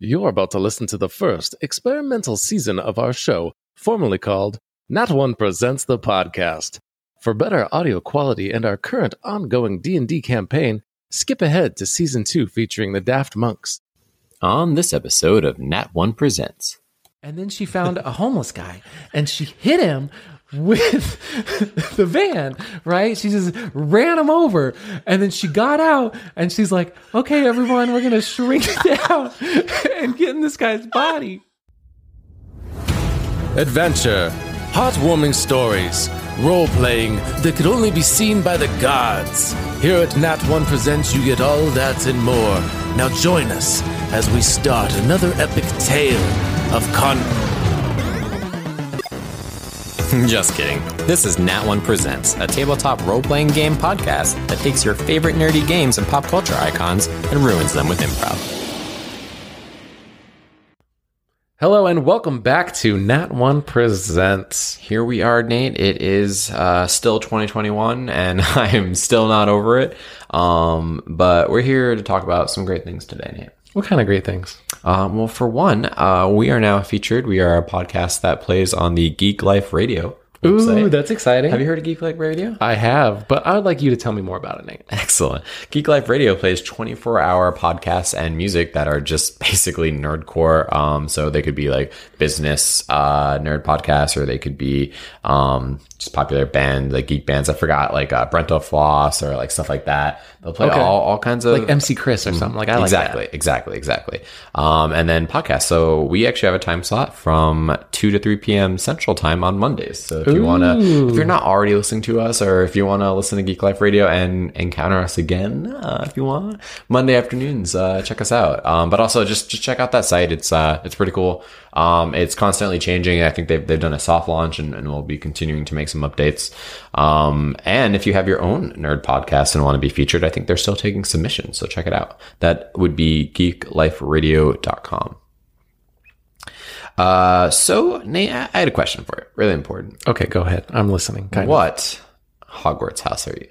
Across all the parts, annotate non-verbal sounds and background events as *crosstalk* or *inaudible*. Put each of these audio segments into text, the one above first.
You're about to listen to the first experimental season of our show, formerly called Nat One Presents the Podcast. For better audio quality and our current ongoing D&D campaign, skip ahead to season 2 featuring the Daft Monks. On this episode of Nat One Presents. And then she found a homeless guy and she hit him with *laughs* the van, right? She just ran him over. And then she got out and she's like, okay, everyone, we're going to shrink *laughs* down and get in this guy's body. Adventure, heartwarming stories, role playing that could only be seen by the gods. Here at Nat One Presents, you get all that and more. Now join us as we start another epic tale of con. *laughs* Just kidding. This is Nat One Presents, a tabletop role playing game podcast that takes your favorite nerdy games and pop culture icons and ruins them with improv. Hello and welcome back to Nat One Presents. Here we are, Nate. It is uh, still 2021, and *laughs* I'm still not over it. Um, but we're here to talk about some great things today, Nate. What kind of great things? Um, well, for one, uh, we are now featured. We are a podcast that plays on the Geek Life Radio website. Ooh, that's exciting. Have you heard of Geek Life Radio? I have, but I would like you to tell me more about it, Nate. Excellent. Geek Life Radio plays 24 hour podcasts and music that are just *laughs* basically nerdcore. Um, so they could be like business, uh, nerd podcasts, or they could be, um, just popular band, like geek bands. I forgot, like, uh, Brentalfloss or like stuff like that. They'll play Okay. all, all kinds of Like MC Chris or something. Like I like exactly, exactly, exactly. Um, and then podcasts. So we actually have a time slot from two to three p.m. Central Time on Mondays. So you want to, if you're not already listening to us, or if you want to listen to Geek Life Radio and encounter us again, uh, if you want Monday afternoons, uh, check us out. Um, but also just just check out that site. It's uh, it's pretty cool. Um, it's constantly changing. I think they've they've done a soft launch and, and we'll be continuing to make some updates. Um, and if you have your own nerd podcast and want to be featured, I think they're still taking submissions. So check it out. That would be geekliferadio.com. Uh, so Nate, I I had a question for you. Really important. Okay, go ahead. I'm listening. Kind of. What Hogwarts house are you?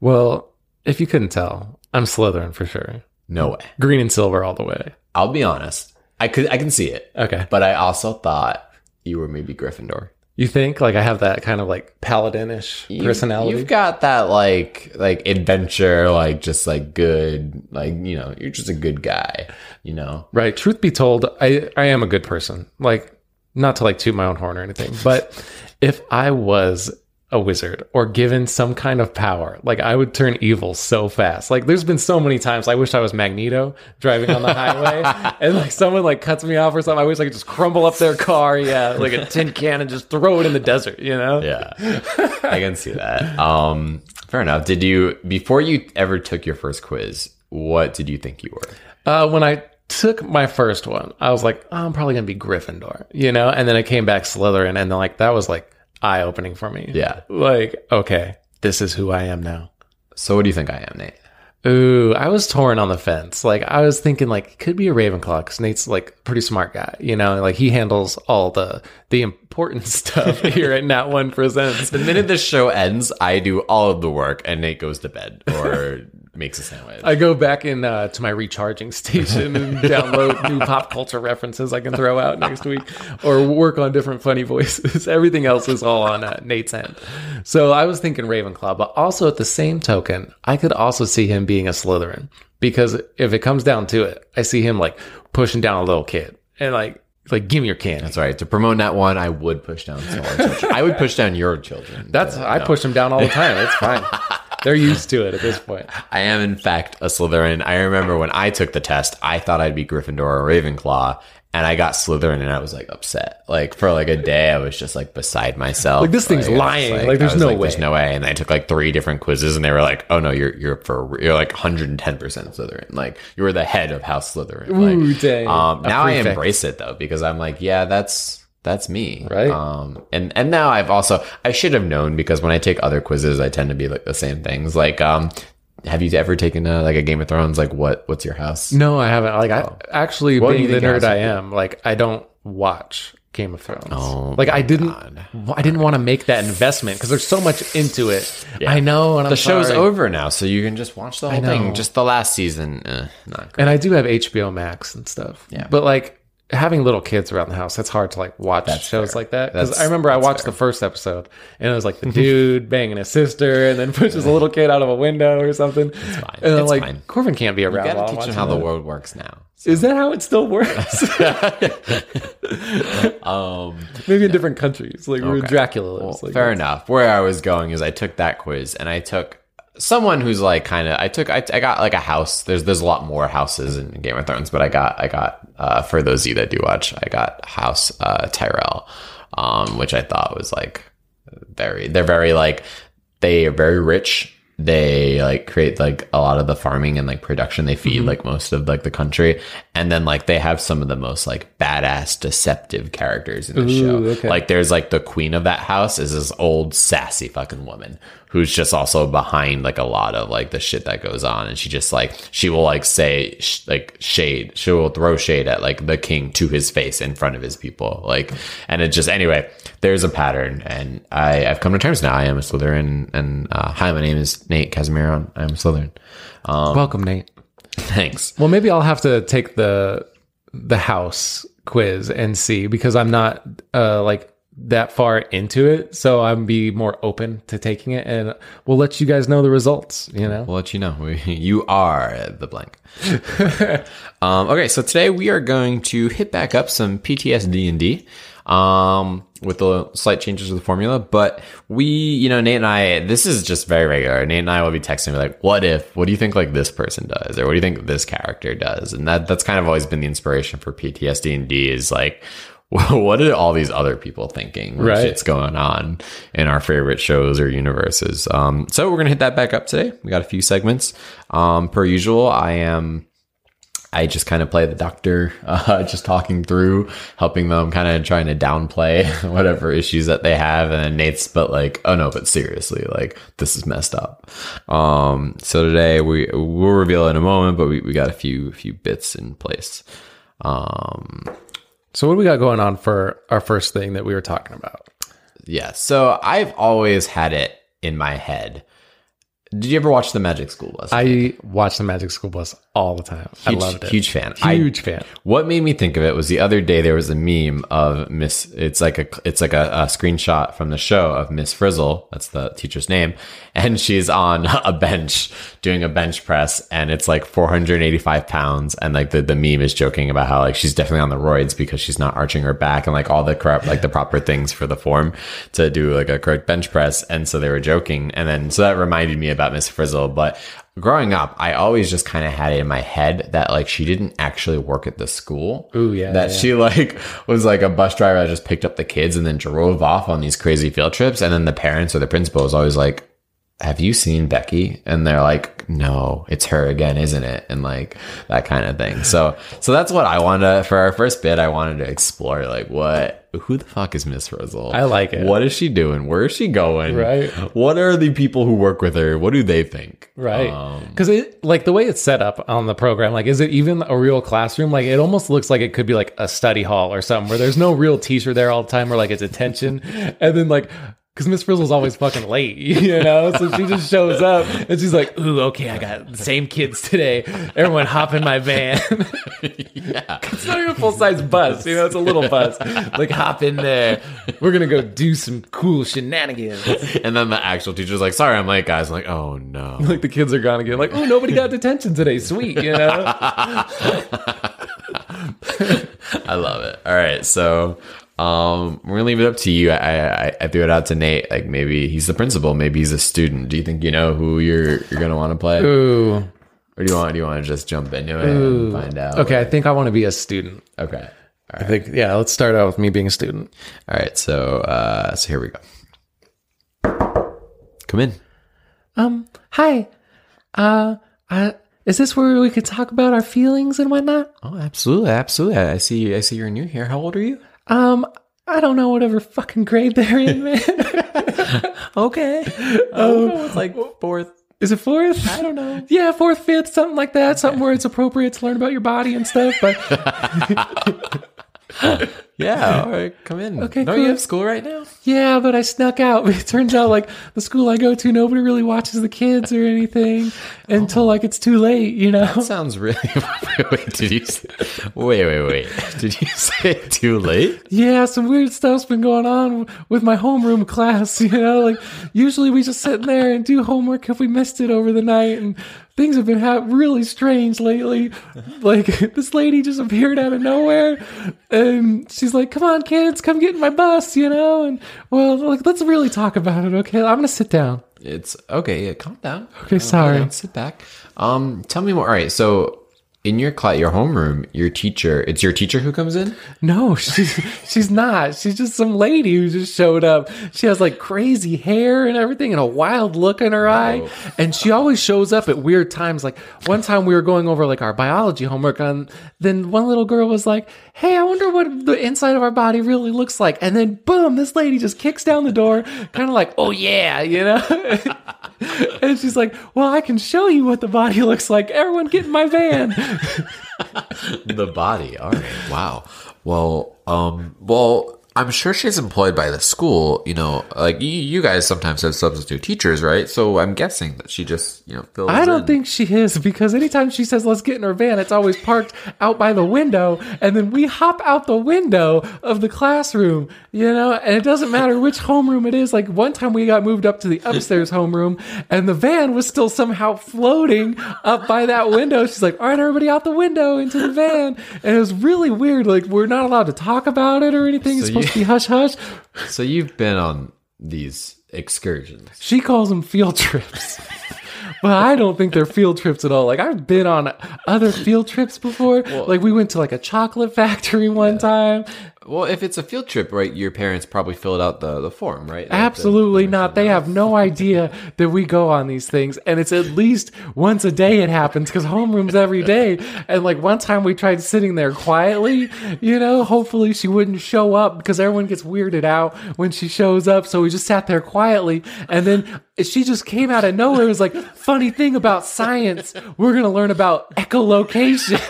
Well, if you couldn't tell, I'm Slytherin for sure. No way. Green and silver all the way. I'll be honest. I could I can see it, Okay. but I also thought you were maybe Gryffindor. You think like I have that kind of like paladinish You- personality? You've got that like like adventure, like just like good, like you know, you're just a good guy. You know, Right. Truth be told, I, I am a good person. Like, not to like toot my own horn or anything, but if I was a wizard or given some kind of power, like I would turn evil so fast. Like, there's been so many times I wish I was Magneto driving on the *laughs* highway and like someone like cuts me off or something. I wish I could just crumble up their car. Yeah. Like a tin can and just throw it in the desert, you know? yeah, I can see that. Um, fair enough. Did you before you ever took your first quiz? What did you think you were? Uh, when I took my first one, I was like, oh, I'm probably gonna be Gryffindor, you know. And then I came back Slytherin, and then like that was like eye opening for me. Yeah. like okay, this is who I am now. So what do you think I am, Nate? Ooh, I was torn on the fence. Like I was thinking, like it could be a Ravenclaw because Nate's like a pretty smart guy, you know. Like he handles all the the important *laughs* stuff here at Nat One Presents. The minute this show ends, I do all of the work, and Nate goes to bed or *laughs* makes a sandwich. I go back in uh, to my recharging *laughs* station and *laughs* download new pop culture references I can throw out next week, or work on different funny voices. *laughs* Everything else is all on uh, Nate's end. So I was thinking Ravenclaw, but also at the same token, I could also see him being a Slytherin because if it comes down to it, I see him like pushing down a little kid and like like give me your candy. That's right. To promote that one, I would push down smaller children. I would push down your children. That's I push them down all the time. It's fine. They're used to it at this point. I am, in fact, a Slytherin. I remember when I took the test, I thought I'd be Gryffindor or Ravenclaw, and I got Slytherin, and I was like upset. Like for like a day, I was just like beside myself. Like, this thing's was lying. Like, I there's no There's way. no way. And I took like three different quizzes, and they were like, "Oh no, you're you're for you're like 110 percent Slytherin. Like you were the head of House Slytherin." Like, Ooh, dang. Um, now I embrace it though because I'm like, yeah, that's that's me, Right. Um, and and now I've also I should have known because when I take other quizzes, I tend to be like the same things. Like, um, have you ever taken a, like a Game of Thrones? Like, what what's your house? No, I haven't. Like I actually What being the nerd I am, like I don't watch Game of Thrones. Oh, like I didn't, God. I didn't want to make that investment because there's so much into it. I know, and I'm The show's sorry. over now, so you can just watch the whole thing. Just the last season, eh, not great. and I do have HBO Max and stuff. Yeah. but like having little kids around the house, that's hard to like watch shows fair. like that. Because I remember I watched fair. the first episode, and it was like the dude banging his sister, and then *laughs* pushes a little kid out of a window or something. It's fine. And It's like, fine. Corbin can't be around. You gotta teach watching how the world works now. Is that how it still works? *laughs* *laughs* Um, Maybe in different countries, like where Okay. Dracula lives. Well, like fair enough. Where I was going is I took that quiz and I took someone who's like kind of I took I, I got like a house. There's there's a lot more houses in Game of Thrones, but I got I got uh, for those of you that do watch, I got House uh, Tyrell, um, which I thought was like very they're very like they are very rich. They like create like a lot of the farming and like production they feed like most of like the country and then like they have some of the most like badass deceptive characters in the show. Okay. like there's like the queen of that house is this old sassy fucking woman who's just also behind like a lot of like the shit that goes on. And she just like she will like say sh- like shade she will throw shade at like the king to his face in front of his people. Like and it just anyway there's a pattern. And I, I've come to terms now. I am a Slytherin. And uh, hi my name is Nate Casimiro. I'm a Slytherin Welcome, Nate. Thanks Well, maybe I'll have to take the the house quiz and see because I'm not uh, like that far into it, so I'm be more open to taking it, and we'll let you guys know the results. You know, We'll let you know. We, *laughs* you are the blank. *laughs* um, okay, so today we are going to hit back up some PTSD and D um, with the slight changes to the formula. But we, you know, Nate and I, this is just very regular. Nate and I will be texting me like, "What if? What do you think like this person does, or what do you think this character does?" And that that's kind of always been the inspiration for PTSD and D is like. *laughs* What are all these other people thinking? Right. shit's going on in our favorite shows or universes? Um, so we're gonna hit that back up today. We got a few segments. Um, per usual, I am I just kind of play the doctor, *laughs* uh, just talking through, helping them, kind of trying to downplay *laughs* whatever issues that they have. And then Nate's, but like, oh no, but seriously, like this is messed up. Um, so today we we'll reveal in a moment, but we, we got a few few bits in place. Um, so what do we got going on for our first thing that we were talking about? yeah. So I've always had it in my head. Did you ever watch the Magic School Bus? I watched the Magic School Bus all the time. I Huge- loved it. Huge fan. I- Huge fan. What made me think of it was the other day there was a meme of Miss. It's like a it's like a, a screenshot from the show of Miss Frizzle. That's the teacher's name, and she's on a bench doing a bench press, and it's like 485 pounds, and like the the meme is joking about how like she's definitely on the roids because she's not arching her back and like all the correct like the proper things for the form to do like a correct bench press, and so they were joking, and then so that reminded me about Miss Frizzle, but growing up, I always just kind of had it in my head that like she didn't actually work at the school. Ooh, yeah, That yeah. she like was like a bus driver that just picked up the kids and then drove off on these crazy field trips. And then the parents or the principal was always like, have you seen Becky? And they're like, no, it's her again, isn't it? And like that kind of thing. So, so that's what I wanted to, for our first bit, I wanted to explore like what, who the fuck is Miss Frizzle? I like it. What is she doing? Where is she going? Right. What are the people who work with her? What do they think? Right. Um, Because it like the way it's set up on the program, like is it even a real classroom? Like it almost looks like it could be like a study hall or something where there's no real teacher there all the time or like it's attention. *laughs* And then like because Miss Frizzle's always fucking late, *laughs* you know? So she just shows up and she's like, ooh, okay, I got the same kids today. Everyone hop in my van. *laughs* yeah. it's not even a full size bus, you know, it's a little bus. Like hop in there. We're gonna go do some cool shenanigans. And then the actual teacher's like, sorry, I'm late, guys. I'm like, oh no. *laughs* Like the kids are gone again. Like, oh, nobody got detention today. Sweet, you know? I love it. All right. So um, we're gonna leave it up to you. I, I I threw it out to Nate. Like maybe he's the principal, maybe he's a student. Do you think you know who you're you're gonna want to play? Ooh. Or do you want do you want to just jump into it and find out? Okay, I think I want to be a student. Okay. All I think yeah, let's start out with me being a student. All right. So uh so here we go. Come in. Um, hi. Uh, uh is this where we could talk about our feelings and whatnot? Oh, absolutely, absolutely. I see I see you're new here. How old are you? Um, I don't know whatever fucking grade they're in, man. *laughs* Okay. Oh, it's like fourth. Is it fourth? I don't know. Yeah, fourth, fifth, something like that. Something where it's appropriate to learn about your body and stuff. But *laughs* Yeah, all right, come in. Okay, Don't cool. you have school right now? Yeah, but I snuck out. *laughs* It turns out like the school I go to, nobody really watches the kids or anything *laughs* until oh. like it's too late, you know? That sounds really. *laughs* wait, did you? Say, wait, wait, wait. Did you say too late? Yeah, some weird stuff's been going on with my homeroom class, you know? Like usually we just sit in there and do homework if we missed it over the night and things have been ha- really strange lately. Like this lady just appeared out of nowhere and she's like, "Come on kids, come get in my bus," you know? And well, like let's really talk about it, okay? I'm to sit down. It's okay. Yeah, calm down. Okay, sorry. down, sit back. Um, tell me more. All right, so in your class, your homeroom, your teacher, it's your teacher who comes in. No, *laughs* she's she's not. She's just some lady who just showed up. She has like crazy hair and everything and a wild look in her eye. And she always shows up at weird times. Like one time we were going over like our biology homework and then one little girl was like, Hey, I wonder what the inside of our body really looks like. And then boom, this lady just kicks down the door, kind of like, Oh yeah, you know? *laughs* and she's like, Well, I can show you what the body *laughs* looks like. Everyone get in my van. *laughs* the body. All right. Wow. Well, um, well, I'm sure she's employed by the school. You know, like you, you guys sometimes have substitute teachers, right? So I'm guessing that she just, you know, fills. I don't in. think she is because anytime she says let's get in her van, it's always parked out by the window, and then we hop out the window of the classroom, you know. And it doesn't matter which homeroom it is. Like one time we got moved up to the upstairs homeroom, and the van was still somehow floating up by that window. She's like, "All right, everybody out the window into the van," and it was really weird. Like we're not allowed to talk about it or anything. So supposed you- to be hush hush. So you've been on these excursions. She calls them field trips. But I don't think they're field trips at all. Like I've been on other field trips before. like we went to like a chocolate factory one time. Well, if it's a field trip, right, your parents probably filled out the, the form, right? Absolutely not. They have no *laughs* idea that we go on these things. And it's at least once a day it happens because homeroom's every day. And like one time we tried sitting there quietly, you know, hopefully she wouldn't show up because everyone gets weirded out when she shows up. So we just sat there quietly. And then she just came out of nowhere. It was like, funny thing about science, we're going to learn about echolocation.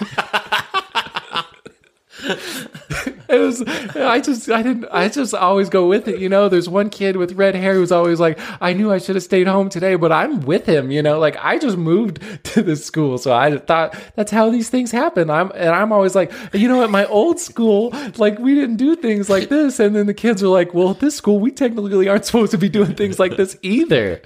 *laughs* it was i just i didn't i just always go with it you know? There's one kid with red hair who's always like i knew i should have stayed home today but i'm with him you know? Like i just moved *laughs* to this school so i thought that's how these things happen. I'm and i'm always like you know at my old school like we didn't do things like this. And then the kids are like well at this school we technically aren't supposed to be doing things like this either.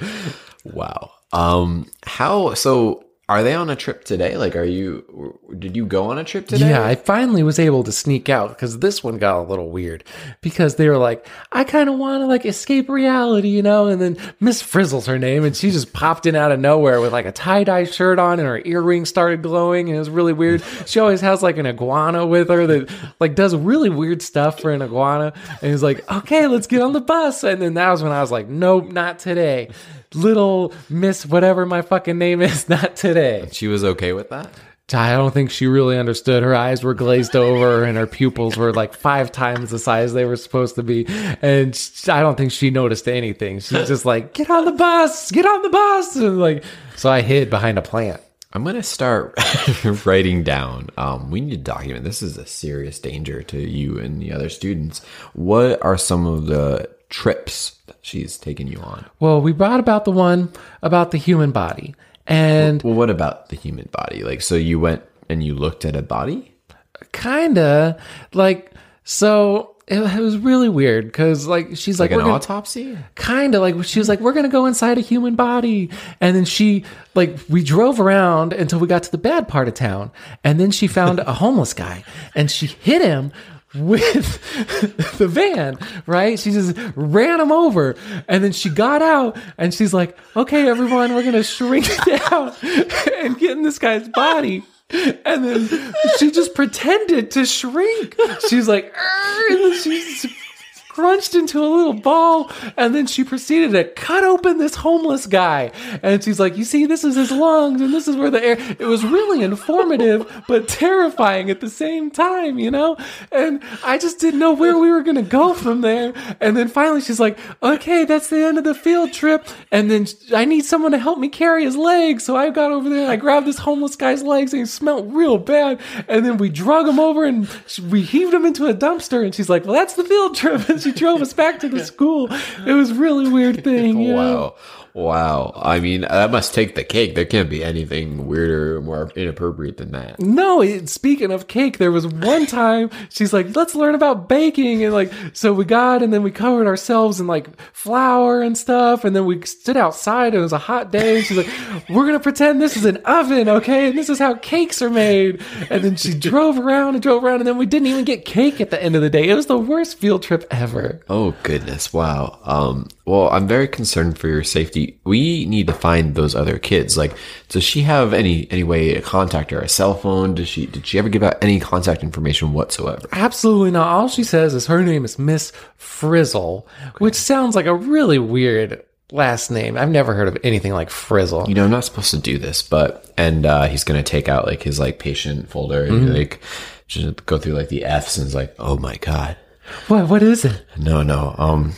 Wow. Um, how, so are they on a trip today? Like, are you, did you go on a trip today? Yeah, I finally was able to sneak out because this one got a little weird because they were like, I kind of want to like escape reality, you know? And then Miss Frizzle's her name and she just popped in out of nowhere with like a tie dye shirt on and her earrings started glowing and it was really weird. She always has like an iguana with her that like does really weird stuff for an iguana. And he's like, okay, let's get on the bus. And then that was when I was like, nope, not today. Little Miss whatever my fucking name is, *laughs* not today. She was okay with that? I don't think she really understood. Her eyes were glazed over and her pupils were like five times the size they were supposed to be. And I don't think she noticed anything. She's just like, get on the bus, get on the bus. And like, so I hid behind a plant. I'm gonna start *laughs* writing down. Um, we need to document. This is a serious danger to you and the other students. What are some of the trips that she's taken you on? Well, we brought about the one about the human body. And Well, what about the human body? Like, so you went and you looked at a body? kinda like, so it, it was really weird because like, she's like, Like an gonna- autopsy? kind of like she was like we're gonna go inside a human body and then she like we drove around until we got to the bad part of town and then she found a homeless guy and she hit him with *laughs* the van right? She just ran him over. And then she got out and she's like okay everyone we're gonna shrink *laughs* down and get in this guy's body. And then she just pretended to shrink. She's like and then crunched into a little ball. And then she proceeded to cut open this homeless guy. And she's like, You see, this is his lungs, and this is where the air. It was really informative, *laughs* but terrifying at the same time, you know? And I just didn't know where we were going to go from there. And then finally, she's like, Okay, that's the end of the field trip. And then I need someone to help me carry his legs. So I got over there and I grabbed this homeless guy's legs, and he smelled real bad. And then we drug him over and we heaved him into a dumpster. And she's like, Well, that's the field trip. *laughs* She drove us back to the school. It was really weird *laughs* thing. You know? Wow. Wow. I mean, that must take the cake. There can't be anything weirder or more inappropriate than that. No, it, speaking of cake, there was one *laughs* time she's like, let's learn about baking. And like, so we got, and then we covered ourselves in like flour and stuff. And then we stood outside and it was a hot day. And she's like, *laughs* we're going to pretend this is an oven, okay? And this is how cakes are made. And then she drove around and drove around. And then we didn't even get cake at the end of the day. It was the worst field trip ever. Oh goodness. Wow. Um, well, I'm very concerned for your safety. We need to find those other kids. Like, does she have any any way to contact her? A cell phone? Does she did she ever give out any contact information whatsoever? Absolutely not. All she says is her name is Miss Frizzle, which sounds like a really weird last name. I've never heard of anything like Frizzle. You know, I'm not supposed to do this, but and uh he's gonna take out like his like patient folder and like just go through like the F's and it's like, oh my god. What? What is it? No, no. Um,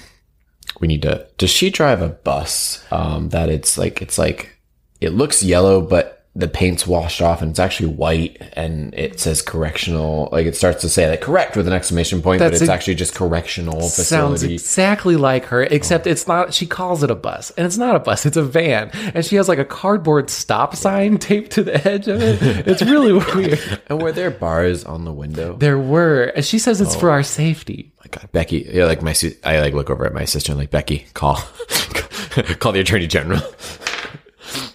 we need to. Does she drive a bus? Um, that it's like it's like it looks yellow, but the paint's washed off and it's actually white, and it says correctional. Like it starts to say like correct with an exclamation point, but it's a- actually just correctional Sounds facility. exactly like her, except it's not. She calls it a bus, and it's not a bus; it's a van, and she has like a cardboard stop sign *laughs* taped to the edge of it. It's really *laughs* weird. and were there bars on the window? There were, and she says it's for oh. our safety. Oh my God, Becky. Yeah, like my I like look over at my sister and like Becky, call, *laughs* call the attorney general.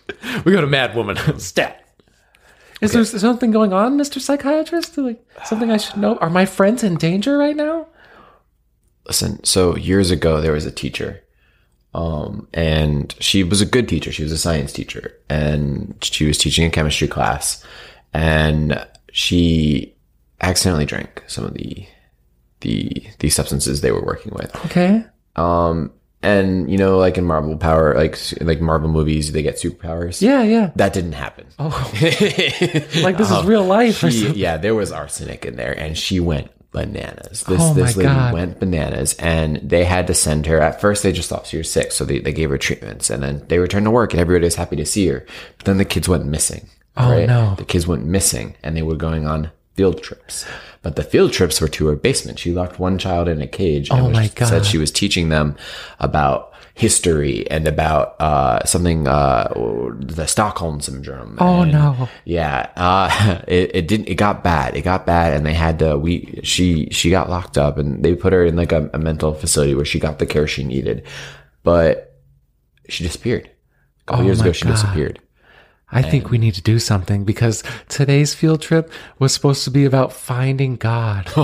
*laughs* We got a mad woman. *laughs* Stat. Is there something going on, Mister Psychiatrist? Like something I should know? Are my friends in danger right now? listen so years ago there was a teacher um and she was a good teacher she was a science teacher and she was teaching a chemistry class and she accidentally drank some of the the the substances they were working with Okay. um and you know like in marvel power like like marvel movies they get superpowers Yeah, yeah. that didn't happen Oh, *laughs* like this is um, real life. or she, yeah, there was arsenic in there, and she went bananas. This Oh my this lady God. went bananas, and they had to send her. At first, they just thought she was sick, so they, they gave her treatments, and then they returned to work, and everybody was happy to see her. But then the kids went missing. Oh, no. The kids went missing, and they were going on field trips. But the field trips were to her basement. She locked one child in a cage and Oh was- God. said she was teaching them about history and about uh, something, uh, the Stockholm syndrome. Oh, and- no. yeah, uh, *laughs* it, it didn't. It got bad. It got bad, and they had to. We she she got locked up, and they put her in like a, a mental facility where she got the care she needed, but she disappeared. A couple Oh years ago, she disappeared. I think we need to do something because today's field trip was supposed to be about finding God. *laughs*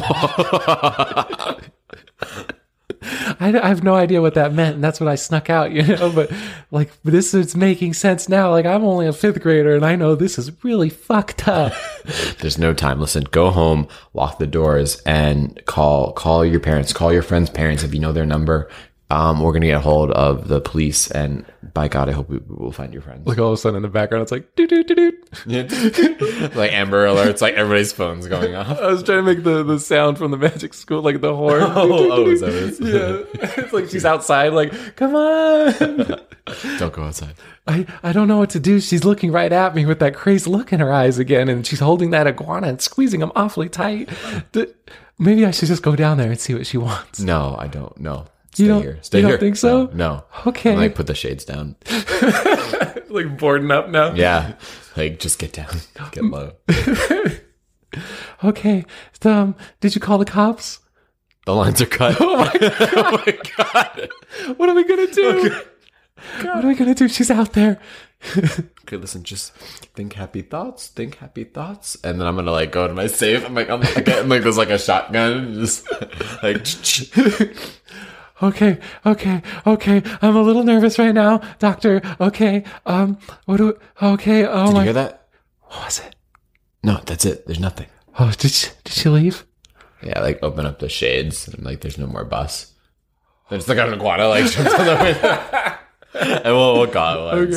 I, I have no idea what that meant, and that's what I snuck out, you know. But like, this is making sense now. Like, I'm only a fifth grader, and I know this is really fucked up. *laughs* There's no time. Listen, go home, lock the doors, and call call your parents, call your friends' parents if you know their number. Um, we're gonna get a hold of the police, and by God, I hope we will find your friends. like all of a sudden in the background, it's like doo doo doo doo. *laughs* like Amber Alerts, like everybody's phone's going off. I was trying to make the the sound from the Magic School, like the horn. *laughs* Oh, oh, is that it's- *laughs* yeah, it's like she's outside, like come on. Don't go outside. I, I don't know what to do. She's looking right at me with that crazy look in her eyes again, and she's holding that iguana and squeezing him awfully tight. Maybe I should just go down there and see what she wants. No, I don't. No. Stay You don't- here. Stay you don't here. think so? No. no. Okay. And, like put the shades down. *laughs* Like boarding up now. Yeah. Like just get down. Get low. *laughs* Okay. Um, did you call the cops? The lines are cut. *laughs* Oh my god! What are we gonna do? What are we gonna do? She's out there. Okay, listen, just think happy thoughts, think happy thoughts, and then I'm gonna like go to my safe. I'm like, I'm like, I'm like there's like a shotgun, just like, Okay, okay, okay. I'm a little nervous right now, doctor. Okay. Um, what do? Okay. Oh did you my. hear that? What was it? No, that's it. There's nothing. Oh, did she, did she leave? Yeah, like open up the shades, and like there's no more bus. Then it's like an iguana like *laughs* jumps on the window. *laughs* and we'll, we'll call it. We'll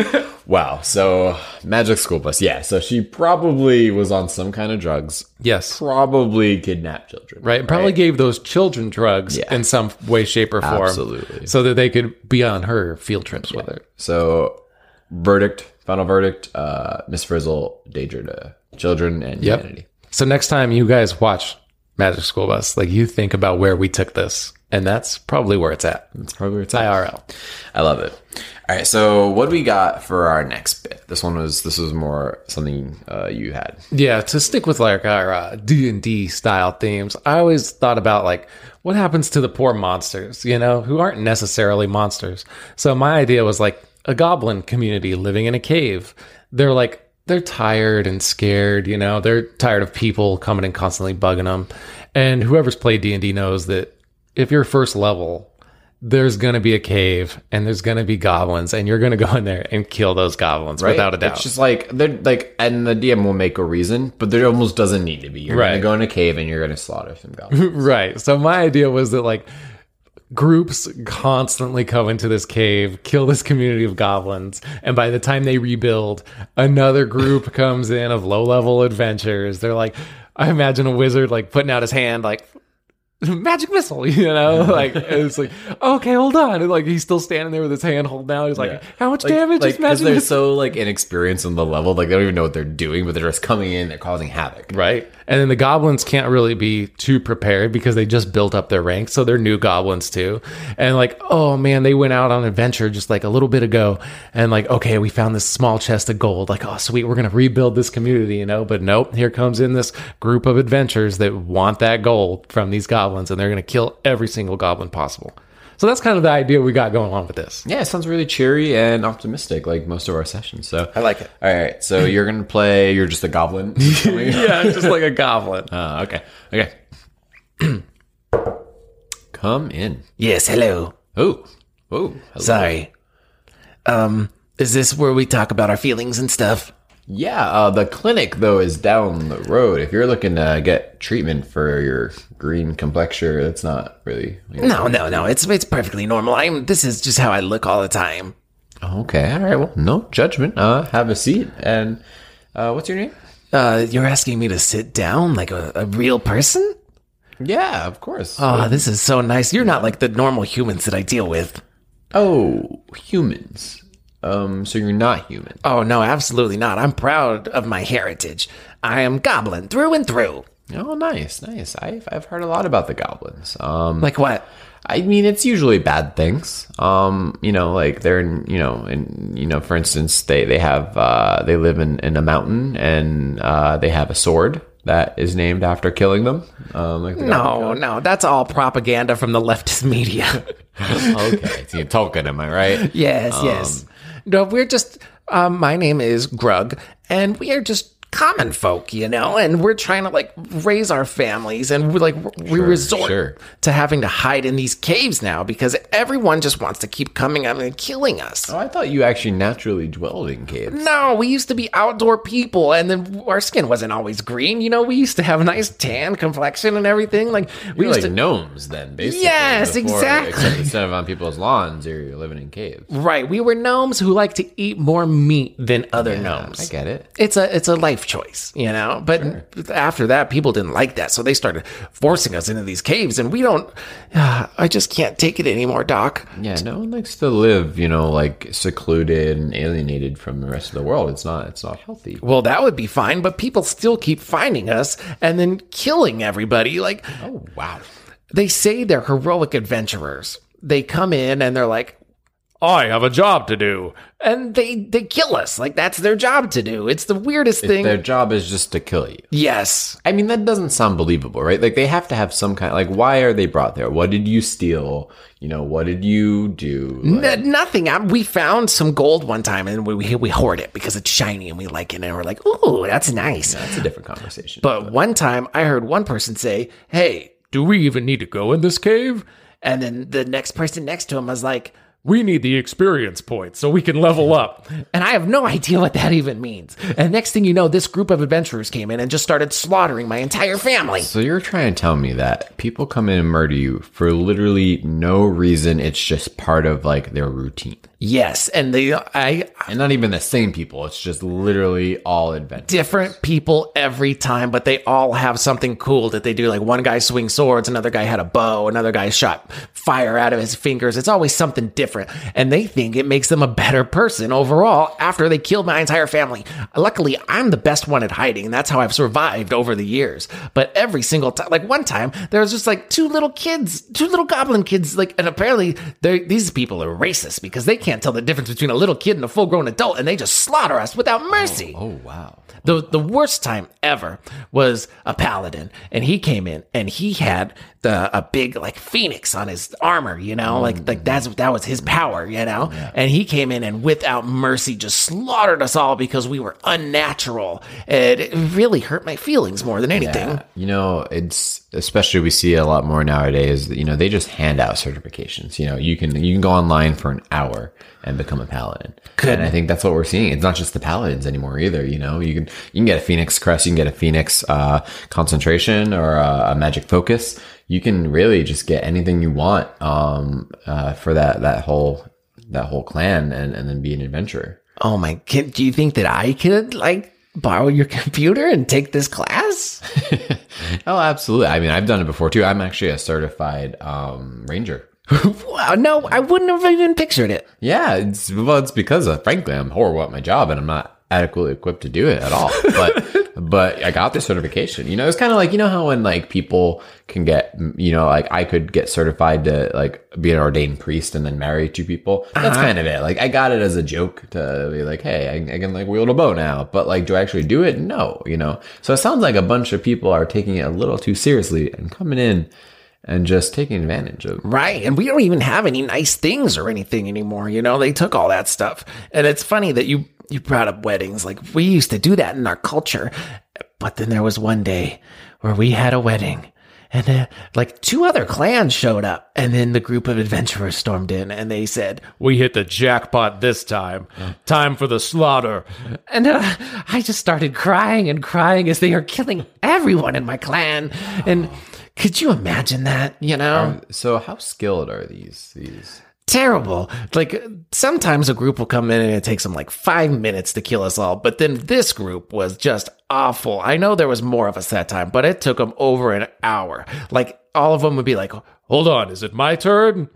see. Wow. So magic school bus. Yeah. So she probably was on some kind of drugs. Yes. Probably kidnapped children. Right. Probably gave those children drugs Yeah. in some way, shape, or form. Absolutely. So that they could be on her field trips with her. So verdict, final verdict. Uh, Miss Frizzle, danger to children and Yep. humanity. So next time you guys watch Magic School Bus, like you think about where we took this, and that's probably where it's at. That's probably where it's at. IRL. I love it. All right, so what do we got for our next bit? This one was this was more something uh, you had. Yeah, to stick with like our uh, D and D style themes, I always thought about like what happens to the poor monsters, you know, who aren't necessarily monsters. So my idea was like a goblin community living in a cave. They're like they're tired and scared, you know, they're tired of people coming and constantly bugging them. And whoever's played D and D knows that if you're first level, there's going to be a cave and there's going to be goblins and you're going to go in there and kill those goblins Right? without a doubt. It's just like they're like, and the DM will make a reason, but there almost doesn't need to be. You're Right. gonna go in a cave and you're gonna slaughter some *laughs* goblins. Right. So my idea was that like groups constantly come into this cave, kill this community of goblins, and by the time they rebuild, another group *laughs* comes in of low-level adventurers. They're like I imagine a wizard like putting out his hand like magic missile, *laughs* you know? *laughs* Like it's like, okay, hold on. And like he's still standing there with his hand holding out. He's like, Yeah. how much like, damage like is magic they're missile? so like inexperienced on the level, like they don't even know what they're doing, but they're just coming in, they're causing havoc. Right. And then the goblins can't really be too prepared because they just built up their ranks. So they're new goblins too. And like, oh man, they went out on adventure just like a little bit ago. And like, okay, we found this small chest of gold. Like, oh, sweet, we're going to rebuild this community, you know? But nope, here comes in this group of adventurers that want that gold from these goblins and they're going to kill every single goblin possible. So that's kind of the idea we got going on with this. Yeah, it sounds really cheery and optimistic, like most of our sessions. So I like it. All right, so you're gonna play. You're just a goblin. *laughs* yeah, just like a goblin. Uh, *laughs* okay. Okay. *clears throat* Come in. Yes, hello. Oh. Oh. hello. Sorry. Um, is this where we talk about our feelings and stuff? Yeah. Uh, the clinic though is down the road. If you're looking to get treatment for your green complexion, that's not really. No, no, no. It's it's perfectly normal. I'm. This is just how I look all the time. Okay. All right. Well, no judgment. Uh, have a seat. And uh, what's your name? Uh, you're asking me to sit down like a, a real person? Yeah, of course. Oh, this is so nice. You're not like the normal humans that I deal with. oh, humans. Um. So you're not human. Oh no, absolutely not. I'm proud of my heritage. I am goblin through and through. Oh, nice, nice. I've I've heard a lot about the goblins. Um. Like what? I mean, it's usually bad things. Um, you know, like they're, in, you know, and you know, for instance, they they have uh, they live in, in a mountain and uh, they have a sword that is named after killing them. Um, like the No, no, that's all propaganda from the leftist media. *laughs* okay, it's Tolkien, am I right? *laughs* yes, yes. No, we're just. Um, my name is Grug, and we are just common folk, you know, and we're trying to like raise our families, and we're like we resort sure. to having to hide in these caves now because everyone just wants to keep coming up and killing us. Oh, I thought you actually naturally dwelled in caves. No, we used to be outdoor people, and then our skin wasn't always green. You know, we used to have a nice tan complexion and everything. Like we You're used like to. gnomes, then, basically. Yes, before- exactly. Except instead of on people's lawns, you're living in caves. Right, we were gnomes who like to eat more meat than other gnomes. I get it. it's a it's a life choice, you know. But after that, people didn't like that, so they started forcing us into these caves, and we don't. Uh, I just can't take it anymore, Doc. Yeah, no one likes to live, you know, like secluded and alienated from the rest of the world. It's not. It's not healthy. Well, that would be fine, but people still keep finding us and then killing everybody. Like Oh wow. they say they're heroic adventurers. They come in and they're like, I have a job to do. and they they kill us. Like that's their job to do. It's the weirdest thing. Their job is just to kill you. yes. I mean, that doesn't sound believable, right? Like they have to have some kind. Like, why are they brought there? What did you steal? You know, what did you do? Like, N- nothing. I, we found some gold one time and we, we we hoard it because it's shiny and we like it and we're like, ooh, that's nice. that's a different conversation. But one time I heard one person say, "Hey," Do we even need to go in this cave? and then the next person next to him was like, we need the experience points so we can level up. And I have no idea what that even means. And next thing you know, this group of adventurers came in and just started slaughtering my entire family. So you're trying to tell me that people come in and murder you for literally no reason. It's just part of like their routine. Yes, and they I And not even the same people. It's just literally all adventure. different people every time, but they all have something cool that they do. Like one guy swings swords, another guy had a bow, another guy shot fire out of his fingers. It's always something different. And they think it makes them a better person overall after they killed my entire family. Luckily, I'm the best one at hiding, and that's how I've survived over the years. But every single time, like one time, there was just like two little kids, two little goblin kids, like, and apparently these people are racist because they can't tell the difference between a little kid and a full grown adult, and they just slaughter us without mercy. Oh, oh wow. The the worst time ever was a paladin, and he came in and he had the a big like phoenix on his armor, you know, like like mm. that's that was his power, you know. And he came in and without mercy just slaughtered us all because we were unnatural. And it really hurt my feelings more than anything. Yeah. You know, it's especially we see a lot more nowadays. You know, they just hand out certifications. You know, you can you can go online for an hour and become a paladin. And I think that's what we're seeing. It's not just the paladins anymore either. You know, you can you can get a phoenix crest, you can get a phoenix uh, concentration or a, a magic focus. You can really just get anything you want um, uh, for that that whole that whole clan and, and then be an adventurer. Oh my! Can, do you think that I could like borrow your *laughs* computer and take this class? *laughs* Oh, absolutely. I mean, I've done it before too. I'm actually a certified um, ranger. *laughs* wow! No, I wouldn't have even pictured it. Yeah, it's well, it's because uh, frankly I'm horrible at my job and I'm not adequately equipped to do it at all. But *laughs* but I got the certification. You know, it's kind of like you know how when like people can get you know like I could get certified to like be an ordained priest and then marry two people. That's uh-huh. kind of it. Like I got it as a joke to be like, hey, I, I can like wield a bow now. But like, do I actually do it? No. You know. So it sounds like a bunch of people are taking it a little too seriously and coming in and just taking advantage of Right. And we don't even have any nice things or anything anymore. You know, they took all that stuff. And it's funny that you, you brought up weddings. Like we used to do that in our culture. But then there was one day where we had a wedding and uh, like two other clans showed up and then the group of adventurers stormed in and they said, We hit the jackpot this time. Time for the slaughter. and uh, I just started crying and crying as they are killing everyone in my clan. And could you imagine that? You know? So how skilled are these these? Terrible. Like sometimes a group will come in and it takes them like five minutes to kill us all, but then this group was just awful. I know there was more of us that time, but it took them over an hour. Like all of them would be like, Hold on, is it my turn?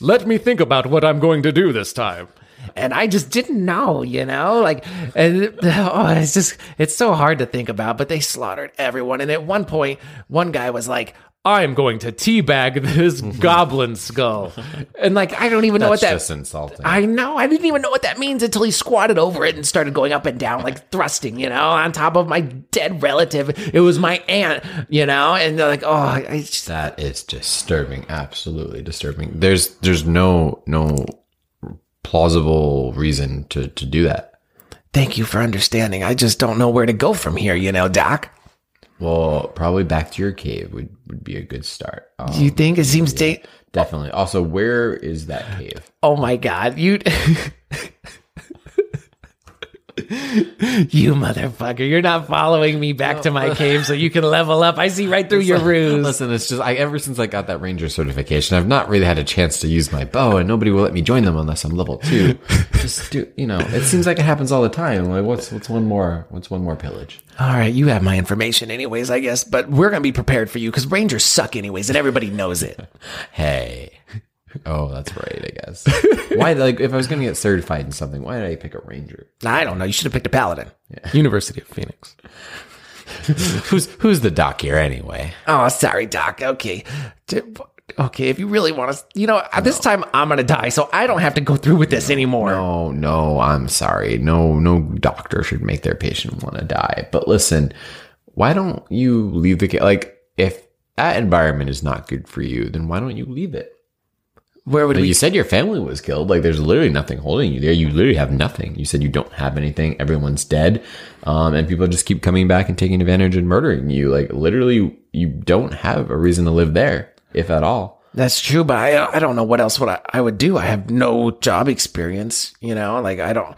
Let me think about what I'm going to do this time. and I just didn't know, you know, like, and oh, it's just, it's so hard to think about, but they slaughtered everyone. And at one point, one guy was like, I'm going to teabag this *laughs* goblin skull. and like, I don't even know what That's that just insulting. I know. I didn't even know what that means until he squatted over it and started going up and down, like thrusting, you know, on top of my dead relative. It was my aunt, you know, and they're like, oh, just, That is disturbing. Absolutely disturbing. There's there's no no plausible reason to to do that. thank you for understanding. I just don't know where to go from here, you know, Doc. Well, probably back to your cave would, would be a good start. Um, Do you think it seems da- definitely. Also, where is that cave? Oh my God, you. *laughs* *laughs* you motherfucker. You're not following me back to my cave so you can level up. I see right through your ruse. Listen, it's just I ever since I got that ranger certification, I've not really had a chance to use my bow, and nobody will let me join them unless I'm level two. *laughs* just do you know? It seems like it happens all the time. Like, what's what's one more? What's one more pillage? All right, you have my information anyways, I guess, but we're going to be prepared for you because Rangers suck anyways, and everybody knows it. *laughs* Hey. Oh, that's right. I guess. *laughs* why? Like, if I was going to get certified in something, why did I pick a ranger? I don't know. You should have picked a paladin. University of Phoenix. *laughs* Who's who's the doc here anyway? Oh, sorry, Doc. Okay. Okay, if you really want to, you know, at this time I'm going to die, so I don't have to go through with this anymore. No, no, I'm sorry. No, no doctor should make their patient want to die. But listen, why don't you leave the like if that environment is not good for you, then why don't you leave it? Where would Like we you said your family was killed. Like there's literally nothing holding you there. You literally have nothing. You said you don't have anything. Everyone's dead. Um, and people just keep coming back and taking advantage and murdering you. Like literally you don't have a reason to live there, if at all. That's true, but I I don't know what else would I, I would do. I have no job experience, you know, like I don't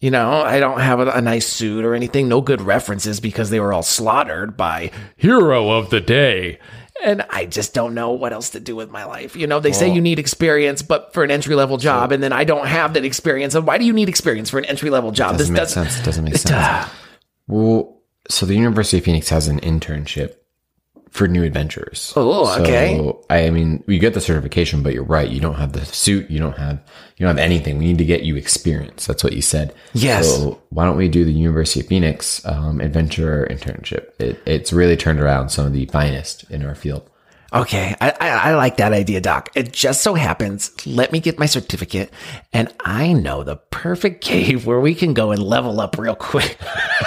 you know, I don't have a, a nice suit or anything, no good references because they were all slaughtered by Hero of the day. And I just don't know what else to do with my life. You know, they say you need experience, but for an entry level job, and then I don't have that experience. And why do you need experience for an entry level job? Doesn't make sense. Doesn't make sense. Well, so the University of Phoenix has an internship for new adventures. Oh, okay. So, I mean, you get the certification, but you're right. You don't have the suit. You don't have you don't have anything. We need to get you experience. That's what you said. Yes. So why don't we do the University of Phoenix um, adventurer internship? It, it's really turned around some of the finest in our field. Okay, I, I, I like that idea, Doc. It just so happens, let me get my certificate, and I know the perfect cave where we can go and level up real quick.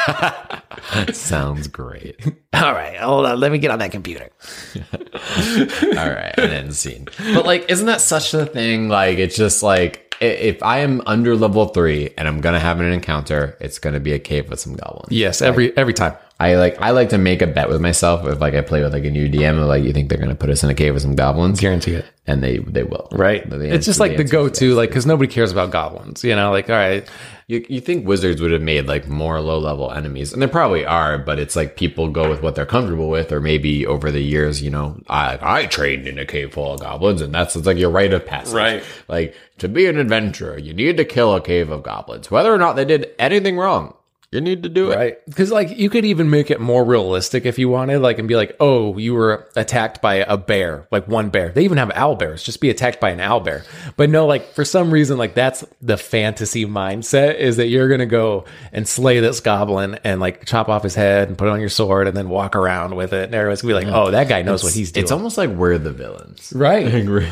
*laughs* Sounds great. All right, hold on. Let me get on that computer. *laughs* All right, and then scene. But like, isn't that such a thing? Like, it's just like if I am under level three and I'm gonna have an encounter, it's gonna be a cave with some goblins. Yes, every every time. I like I like to make a bet with myself if like I play with like a new DM of like you think they're gonna put us in a cave with some goblins, Guarantee it. and they they will. Right. The- it's just like the answer go-to, like because nobody cares about goblins. You know, like all right, You, you think wizards would have made like more low level enemies, and they probably are, but it's like people go with what they're comfortable with, or maybe over the years, you know, I I trained in a cave full of goblins, and that's it's like your rite of passage. Right. Like to be an adventurer, you need to kill a cave of goblins, whether or not they did anything wrong. You need to do it. right? Because like you could even make it more realistic if you wanted, like, and be like, oh, you were attacked by a bear, like one bear. They even have owl bears. Just be attacked by an owl bear. But no, like for some reason, like that's the fantasy mindset is that you're gonna go and slay this goblin and like chop off his head and put it on your sword and then walk around with it, and everyone's gonna be like, oh, that guy knows what he's doing. It's almost like we're the villains. right.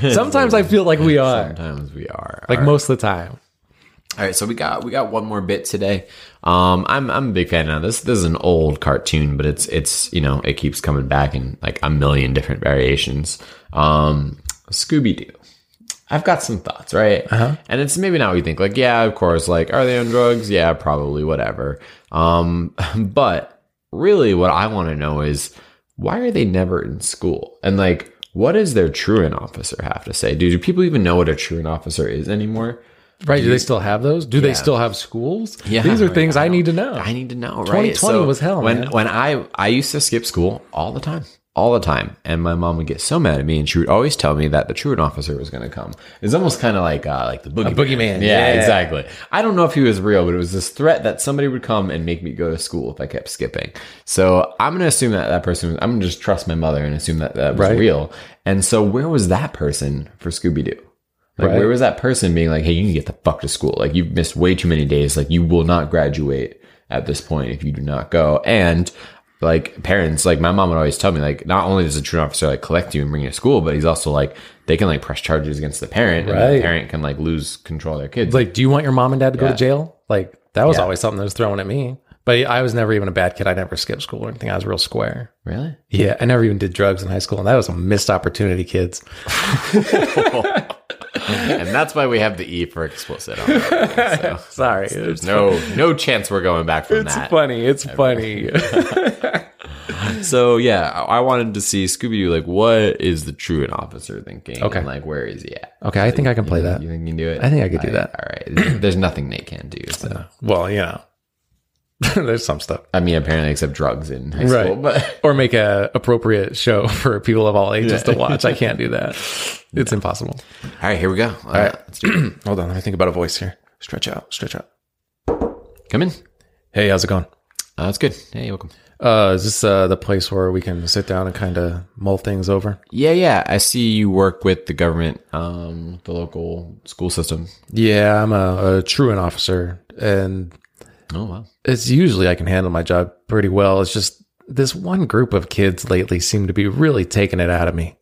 *laughs* Sometimes I feel like we are, Sometimes we are. like most of the time. All right, so we got we got one more bit today. Um, I'm I'm a big fan of this. This is an old cartoon, but it's it's you know it keeps coming back in like a million different variations. Um, Scooby Doo. I've got some thoughts, right? Uh-huh. And it's maybe not what you think. Like, yeah, of course. Like, are they on drugs? Yeah, probably. Whatever. Um, *laughs* but really, what I want to know is why are they never in school? And like, what does their truant officer have to say? Do, do people even know what a truant officer is anymore? Right? Do they still have those? Do they still have schools? Yeah, these are right, things I I, need to know. I need to know. Right? 2020 was hell, When man. when I I used to skip school all the time, all the time, and my mom would get so mad at me, and she would always tell me that the truant officer was going to come. It's almost kind of like uh, like the boogeyman. boogeyman, Yeah, yeah. exactly. I don't know if he was real, but it was this threat that somebody would come and make me go to school if I kept skipping. So I'm going to assume that that person. Was, I'm going to just trust my mother and assume that that was Right. real. And so where was that person for Scooby Doo? Like, Right. where was that person being like, hey, you need to get the fuck to school? Like, you've missed way too many days. Like, you will not graduate at this point if you do not go. And, like, parents, like, my mom would always tell me, like, not only does the truant officer, like, collect you and bring you to school, but he's also, like, they can, like, press charges against the parent. And the Right. parent can, like, lose control of their kids. like, do you want your mom and dad to go to jail? Like, that was Yeah. always something that was thrown at me. But I was never even a bad kid. I never skipped school or anything. I was real square. really? Yeah, I never even did drugs in high school, and that was a missed opportunity, kids. *laughs* *laughs* and that's why we have the E for explicit. On so. *laughs* Sorry, There's no no chance we're going back from that. it's that. funny. It's funny. So yeah, I wanted to see Scooby Doo. Like, what is the truant officer thinking? Okay. and, like, where is he at? okay, I think I can play that. You think you can do it? I think I could do that. All right. There's nothing Nate can't do. So. Well, you know, *laughs* there's some stuff. I mean, apparently, except drugs in high Right. school. But *laughs* *laughs* Or make a appropriate show for people of all ages to watch. I can't do that. It's impossible. all right, here we go. All right, let's do. *clears throat* Hold on, let me think about a voice here. Stretch out, stretch out. Come in. Hey, how's it going? Uh, that's good. Hey, welcome. Uh, is this uh, the place where we can sit down and kind of mull things over? Yeah, yeah. I see you work with the government, um, the local school system. Yeah, I'm a, a truant officer, and Oh wow. it's usually I can handle my job pretty well. It's just this one group of kids lately seem to be really taking it out of me.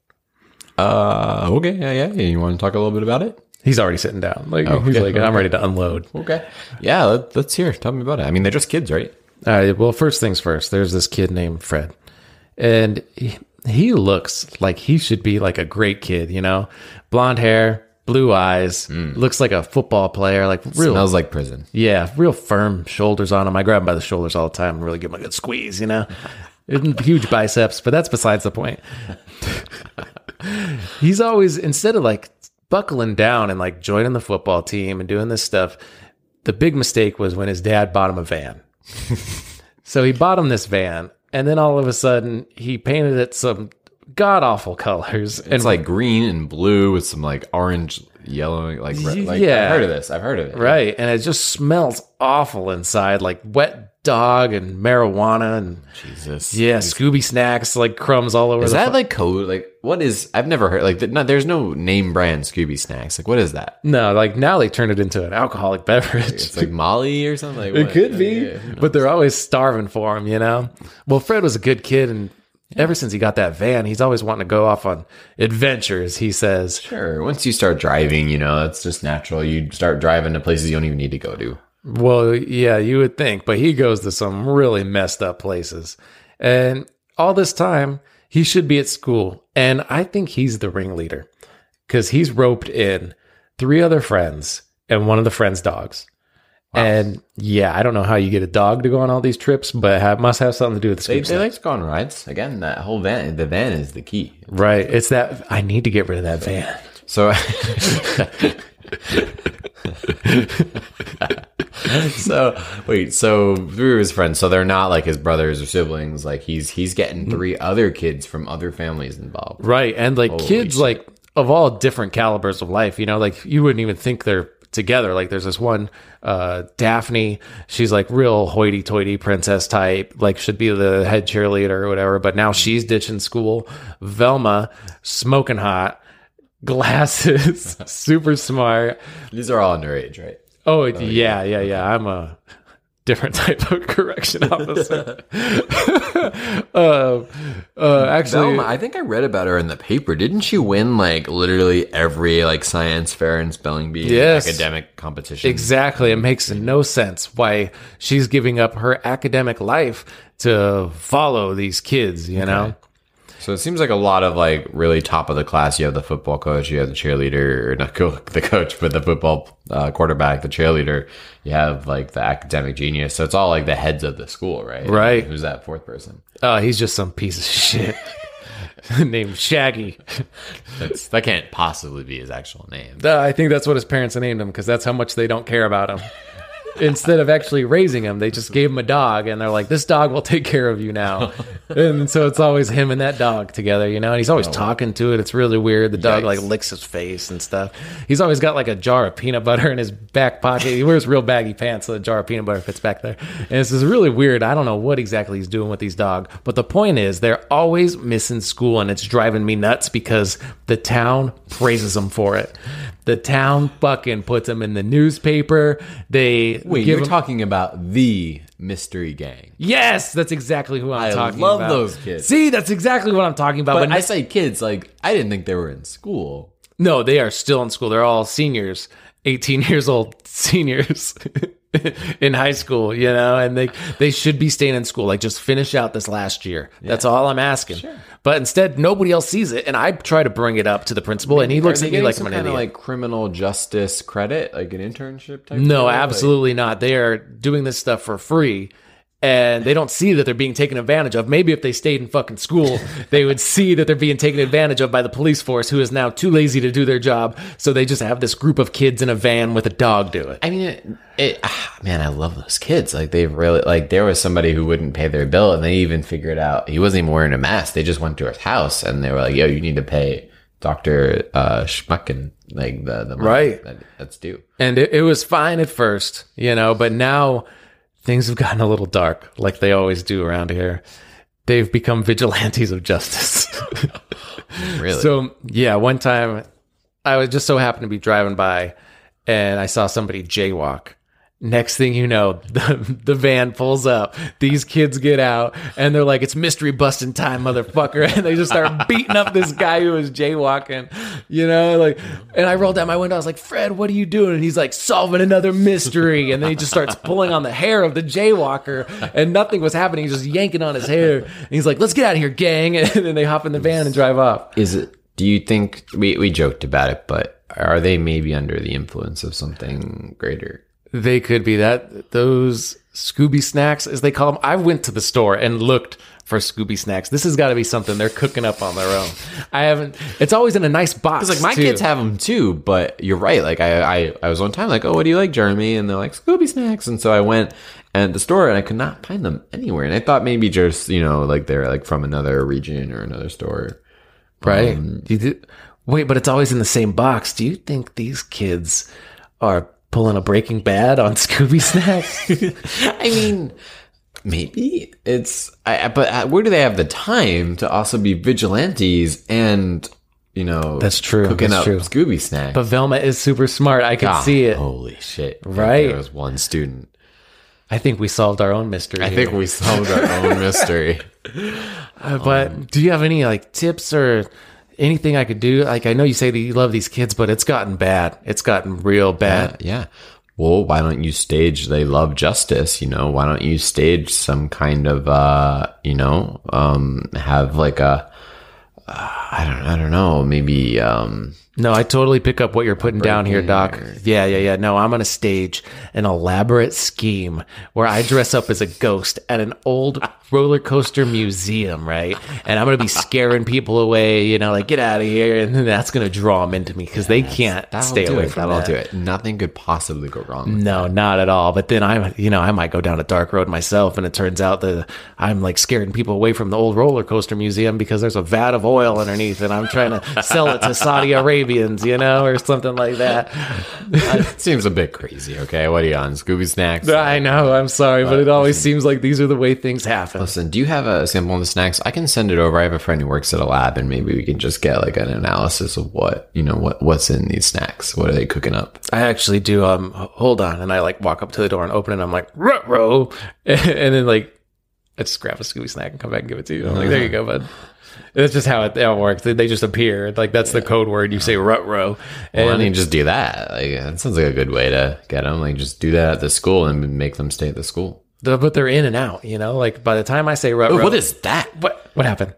Uh, okay. Yeah, yeah. You want to talk a little bit about it? He's already sitting down. Like he's okay, like, I'm ready to unload. Okay. Yeah. Let, let's hear. Tell me about it. I mean, they're just kids, right? All right. Well, first things first. There's this kid named Fred, and he, he looks like he should be like a great kid. You know, blonde hair, blue eyes, mm. looks like a football player. Like real, Smells like prison. yeah, real firm shoulders on him. I grab him by the shoulders all the time and really give him a good squeeze. You know, *laughs* huge biceps, but that's besides the point. *laughs* he's always instead of like buckling down and like joining the football team and doing this stuff. The big mistake was when his dad bought him a van. *laughs* so he bought him this van, and then all of a sudden he painted it some god awful colors. And It's like green and blue with some like orange, yellow, like, red, like Yeah. I've heard of this. I've heard of it. right, and it just smells awful inside, like wet dog and marijuana and Jesus. yeah, Scooby snacks like crumbs all over. Is that fu- like code? Like, what is? I've never heard. Like, no, there's no name brand Scooby snacks. Like, what is that? no? Like now they turned it into an alcoholic beverage. It's like Molly or something. Like, It what? could be, Yeah, but they're always starving for them. you know? Well, Fred was a good kid, and ever since he got that van, he's always wanting to go off on adventures, he says. Sure. Once you start driving, you know, that's just natural. You start driving to places you don't even need to go to. Well, yeah, you would think, but he goes to some really messed up places. And all this time, he should be at school. And I think he's the ringleader because he's roped in three other friends and one of the friends' dogs. And yeah, I don't know how you get a dog to go on all these trips, but it must have something to do with the They, they like to go on rides. Again, that whole van, the van is the key. Right. It's that I need to get rid of that van. So, *laughs* so wait, so through his friends, so they're not like his brothers or siblings. Like he's he's getting mm-hmm. three other kids from other families involved. Right. And like kids shit. like of all different calibers of life, you know, like you wouldn't even think they're together. Like there's this one uh Daphne, she's like real hoity toity princess type, like should be the head cheerleader or whatever, but now she's ditching school. Velma, smoking hot, *laughs* glasses, *laughs* super smart. These are all underage, right? Oh, yeah, yeah, yeah. I'm a different type of correction officer. *laughs* uh, *laughs* uh, actually, Velma, I think I read about her in the paper. Didn't she win like literally every like science fair and spelling bee and Yes. academic competition? exactly. It makes no sense why she's giving up her academic life to follow these kids, you know? So it seems like a lot of like really top of the class. You have the football coach, you have the cheerleader, or not co- *laughs* the coach, but the football uh, quarterback, the cheerleader. You have like the academic genius. So it's all like the heads of the school, right? Right. Who's that fourth person? Oh, he's just some piece of shit *laughs* named Shaggy. That's, that can't possibly be his actual name. Uh, I think that's what his parents named him because that's how much they don't care about him. Instead of actually raising him, they just gave him a dog, and they're like, "This dog will take care of you now." *laughs* and so it's always him and that dog together, you know. And he's always oh. talking to it. It's really weird. The dog Yikes. like licks his face and stuff. He's always got like a jar of peanut butter in his back pocket. He wears real baggy pants, so the jar of peanut butter fits back there. And this is really weird. I don't know what exactly he's doing with these dog, but the point is they're always missing school, and it's driving me nuts because the town praises them for it. The town fucking puts them in the newspaper. They Wait, you're 'em- talking about the mystery gang. Yes, that's exactly who I'm I talking love about. those kids. See, that's exactly what I'm talking about. But But, I say kids, like I didn't think they were in school. no, they are still in school. They're all seniors, 18 years old seniors *laughs* *laughs* in high school, you know, and they they should be staying in school. Like just finish out this last year. That's all I'm asking. But instead, nobody else sees it, and I try to bring it up to the principal, and he looks at me like some I'm an kind of idiot. like criminal justice credit, like an internship type. No, deal? Like- absolutely not. They are doing this stuff for free. And they don't see that they're being taken advantage of. Maybe if they stayed in fucking school, *laughs* they would see that they're being taken advantage of by the police force, who is now too lazy to do their job. So they just have this group of kids in a van with a dog do it. I mean, it, it ah, man, I love those kids. Like they really like there was somebody who wouldn't pay their bill, and they even figured out he wasn't even wearing a mask. They just went to his house, and they were like, "Yo, you need to pay Doctor uh, Schmucken like the the Right. that, that's due." And it, it was fine at first, you know, but now things have gotten a little dark, like they always do around here. They've become vigilantes of justice. *laughs* Really? So yeah, one time I was just so happened to be driving by and I saw somebody jaywalk. Next thing you know, *laughs* the, the van pulls up. These kids get out and they're like, it's mystery busting time, motherfucker. *laughs* And they just start beating up this guy who was jaywalking, you know, like, and I rolled down my window. I was like, Fred, what are you doing? And he's like, solving another mystery. And then he just starts pulling on the hair of the jaywalker and nothing was happening. He's just yanking on his hair. And he's like, let's get out of here, gang. *laughs* And then they hop in the van and drive off. Is it? Do you think we we joked about it, but are they maybe under the influence of something greater? They could be that those Scooby snacks, as they call them. I went to the store and looked for Scooby snacks. This has got to be something they're cooking up on their own. I haven't. It's always in a nice box. Like my too. kids have them too, but you're right. Like I, I, I was one time like, oh, what do you like, Jeremy? And they're like Scooby snacks, and so I went at the store and I could not find them anywhere. And I thought maybe just you know like they're like from another region or another store. right? Um, Do wait, but it's always in the same box. Do you think these kids are pulling a Breaking Bad on *laughs* Scooby snacks? *laughs* I mean, maybe it's. I, but uh, where do they have the time to also be vigilantes and you know That's true, cooking that's up true. Scooby snacks? but Velma is super smart. I can Ah, see it. Holy shit! Right. There was one student. I think we solved our own mystery. I here. think we solved our own mystery. *laughs* Uh, but do you have any like tips or anything I could do? Like I know you say that you love these kids, but it's gotten bad. It's gotten real bad. yeah. Well, why don't you stage they love justice, you know? Why don't you stage some kind of uh, you know, um have like a uh, I don't I don't know, maybe um No, I totally pick up what you're putting down here, Doc. Yeah, yeah, yeah. No, I'm going to stage an elaborate scheme where I dress up as a ghost at an old roller coaster museum, right? And I'm going to be scaring people away, you know, like get out of here. And then that's going to draw them into me because they can't stay away it. from that'll that. do it. Nothing could possibly go wrong. No, not at all. But then I'm, you know, I might go down a dark road myself, and it turns out that I'm like scaring people away from the old roller coaster museum because there's a vat of oil underneath, and I'm trying to sell it to Saudi *laughs* Arabians, you know, or something like that. *laughs* It seems a bit crazy, okay? What are you on? Scooby Snacks? I know. I'm sorry, but it always seems like these are the way things happen. Listen, do you have a sample of the snacks? I can send it over. I have a friend who works at a lab, and maybe we can just get like an analysis of what you know what what's in these snacks. What are they cooking up? I actually do. Um, hold on, and I like walk up to the door and open it. and I'm like, row, *laughs* and then like I just grab a Scooby snack and come back and give it to you. I'm like, there you go, bud. That's just how it, how it works. They, they just appear. Like that's the code word. You say rut row, Well, why and don't you just do that? Like that sounds like a good way to get them. Like just do that at the school and make them stay at the school. the- but they're in and out. You know, like by the time I say rut row, what is that? what what happened?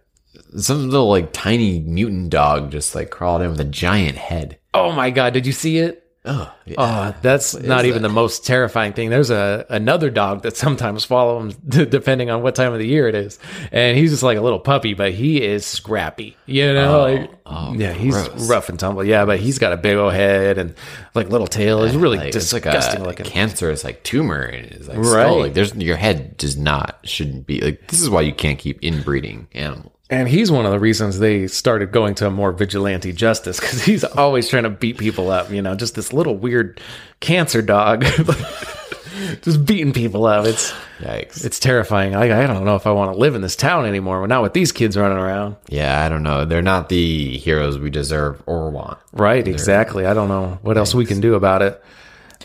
Some little like tiny mutant dog just like crawled in with a giant head. Oh my god, did you see it? Oh, yeah. Oh, that's not even the most terrifying thing. There's a another dog that sometimes follows him *laughs* depending on what time of the year it is, and he's just like a little puppy, but he is scrappy. You know, oh, like oh, yeah, he's rough and tumble. Yeah, but he's got a big old head and like little tail. He's really like, it's like a looking. cancerous like tumor in his like Right. skull. Like there's your head does not shouldn't be like this is why you can't keep inbreeding animals. And he's one of the reasons they started going to a more vigilante justice because *laughs* he's always trying to beat people up. You know, just this little weird cancer dog, *laughs* just beating people up. It's Yikes. it's terrifying. I, I don't know if I want to live in this town anymore. Not with these kids running around. Yeah, I don't know. They're not the heroes we deserve or want. Right, exactly. I don't know what else we can do about it.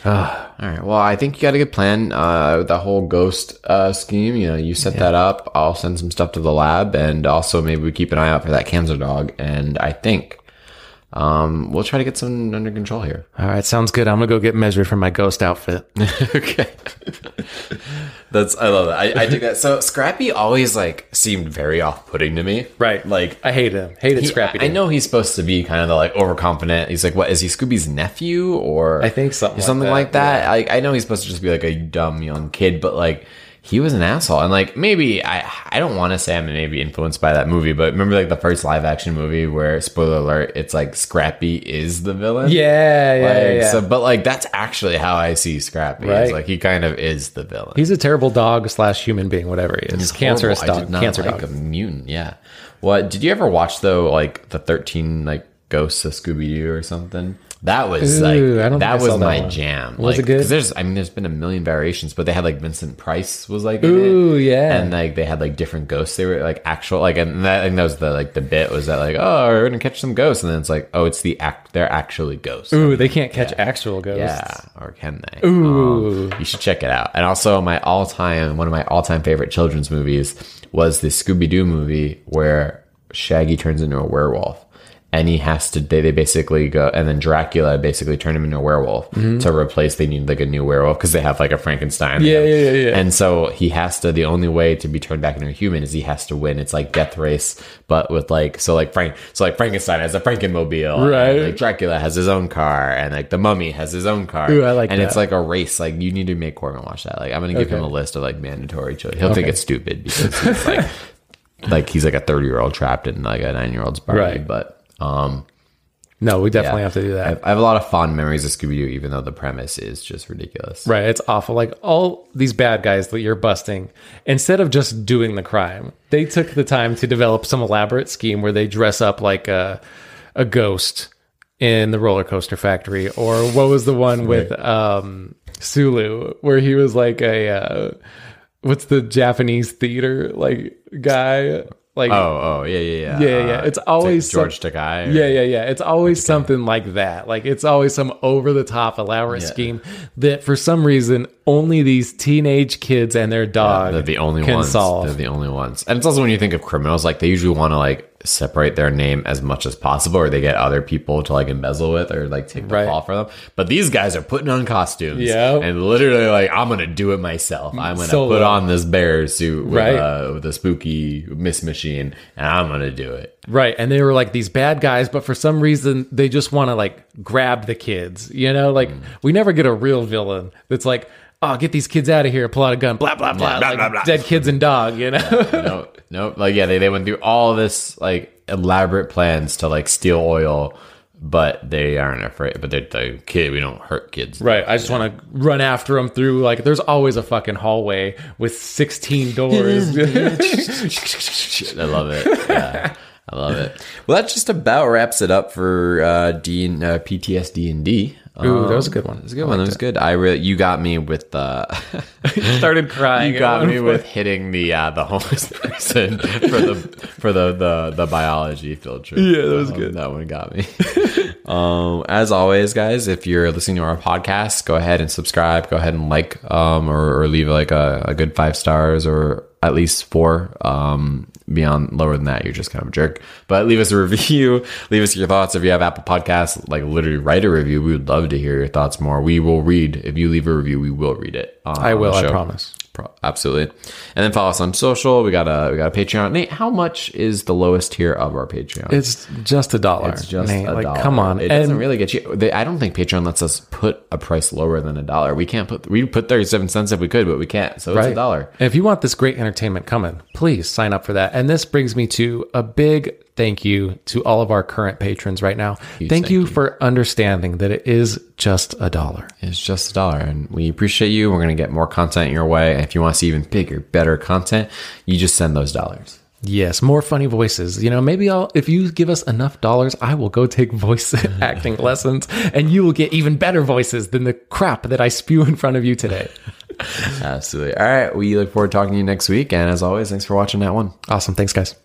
All right. Well, I think you got a good plan. Uh, the whole ghost uh, scheme. You know, you set that up. I'll send some stuff to the lab, and also maybe we keep an eye out for that cancer dog. And I think um, we'll try to get some under control here. All right, sounds good. I'm gonna go get measured for my ghost outfit. *laughs* okay. That's I love that. I, I dig that. So Scrappy always like seemed very off-putting to me. Right. Like I hate him. Hated he- Scrappy. I Doo. know he's supposed to be kind of the like overconfident. He's like, what is he? Scooby's nephew or I think something like something that, like that. I, I know he's supposed to just be like a dumb young kid, but like he was an asshole. And like maybe I I don't want to say I'm maybe influenced by that movie, but remember like the first live action movie where spoiler alert, it's like Scrappy is the villain. Yeah, yeah, Like, yeah, yeah. So, but like that's actually how I see Scrappy. Right. It's like he kind of is the villain. He's a terrible dog slash human being, whatever he is. He's cancerous horrible. Dog. did not Cancer like dog. a mutant. Yeah. What did you ever watch though? Like the thirteen like ghosts of Scooby Doo or something. That was Ooh, like I don't think that was that my jam. Was like, it good? 'cause There's, I mean, there's been a million variations, but they had like Vincent Price was like, Ooh, yeah. and like they had like different ghosts. They were like actual, like, and that, I think that was the like the bit was that like, oh, we're gonna catch some ghosts, and then it's like, oh, it's the act, they're actually ghosts. Ooh, they can't catch actual ghosts. Yeah, or can they? Ooh. Um, you should check it out. And also, my all-time one of my all-time favorite children's movies was the Scooby Doo movie where Shaggy turns into a werewolf, and he has to. They, they basically go, and then Dracula basically turned him into a werewolf to replace. They need like a new werewolf because they have like a Frankenstein. Mm-hmm. Yeah, yeah, yeah, yeah. And so he has to. The only way to be turned back into a human is he has to win. It's like death race, but with like so like Frank. So like Frankenstein has a Frankenmobile, and, Right. like Dracula has his own car, and like the Mummy has his own car. Ooh, I like and that. it's like a race. Like you need to make Corbin watch that. Like I'm gonna give him a list of like mandatory children. He'll think it's stupid because he's like *laughs* like he's like a 30 year old trapped in like a nine year old's body. Right. But um, No, we definitely yeah. have to do that. I have a lot of fond memories of Scooby Doo, even though the premise is just ridiculous. Right, it's awful. Like all these bad guys that you're busting, instead of just doing the crime, they took the time to develop some elaborate scheme where they dress up like a a ghost in the roller coaster factory, or what was the one with um, Sulu where he was like a uh, what's the Japanese theater like guy like Oh, oh, yeah, yeah, yeah. Yeah, yeah. Uh, it's always George some- Takei. or- Yeah, yeah, yeah. It's always something like that. Like it's always some over the top elaborate Yeah. scheme that for some reason only these teenage kids and their dog They're the only can ones. solve. They're the only ones. And it's also when you think of criminals, like they usually want to like separate their name as much as possible, or they get other people to like embezzle with or like take the Right. fall for them. But these guys are putting on costumes, Yeah. and literally like I'm gonna do it myself. I'm gonna Solo. put on this bear suit with, Right. uh, with a spooky Miss machine, and I'm gonna do it. Right. And they were like these bad guys, but for some reason they just want to like grab the kids. You know, like Mm. we never get a real villain that's like, oh, get these kids out of here, pull out a gun, blah, blah, blah. blah, like blah, blah. Dead kids and dog, you know? *laughs* no, no, like yeah, they they went through all this like elaborate plans to like steal oil. But they aren't afraid. But they're the kid. We don't hurt kids. Right. I just want to run after them through like there's always a fucking hallway with 16 doors. *laughs* I love it. Yeah, I love it. Well, that just about wraps it up for uh, D and uh, PTSD and D. Ooh, that was a good one. It was a good one. That was good. I really, you got me with the. *laughs* started crying. *laughs* you got me with hitting the uh, the homeless *laughs* person for the for the the, the biology field trip. Yeah, that was Um, good. That one got me. um, as always, guys, if you're listening to our podcast, go ahead and subscribe. Go ahead and like um or, or leave like a, a good five stars or at least four. Um, beyond lower than that, you're just kind of a jerk. But leave us a review. *laughs* Leave us your thoughts. If you have Apple Podcasts, like literally write a review. We would love to hear your thoughts more. We will read. If you leave a review, we will read it. Uh, on- I will, I promise. Pro- Absolutely. And then follow us on social. We got a we got a Patreon. Nate, how much is the lowest tier of our Patreon? It's just a dollar. It's just Nate. a like, dollar. come on. It doesn't really get you. They, I don't think Patreon lets us put a price lower than a dollar. We can't put we put thirty seven cents if we could, but we can't. So it's a dollar. If you want this great entertainment coming, please sign up for that. And this brings me to a big thank you to all of our current patrons right now. thank thank you you. for understanding that it is just a dollar. It's just a dollar, and we appreciate you. We're gonna get more content your way. And if you want to see even bigger, better content, you just send those dollars. Yes, more funny voices. You know, maybe I'll if you give us enough dollars, I will go take voice *laughs* acting *laughs* lessons and you will get even better voices than the crap that I spew in front of you today. *laughs* Absolutely. All right. We look forward to talking to you next week. And as always, thanks for watching that one. Awesome. Thanks guys.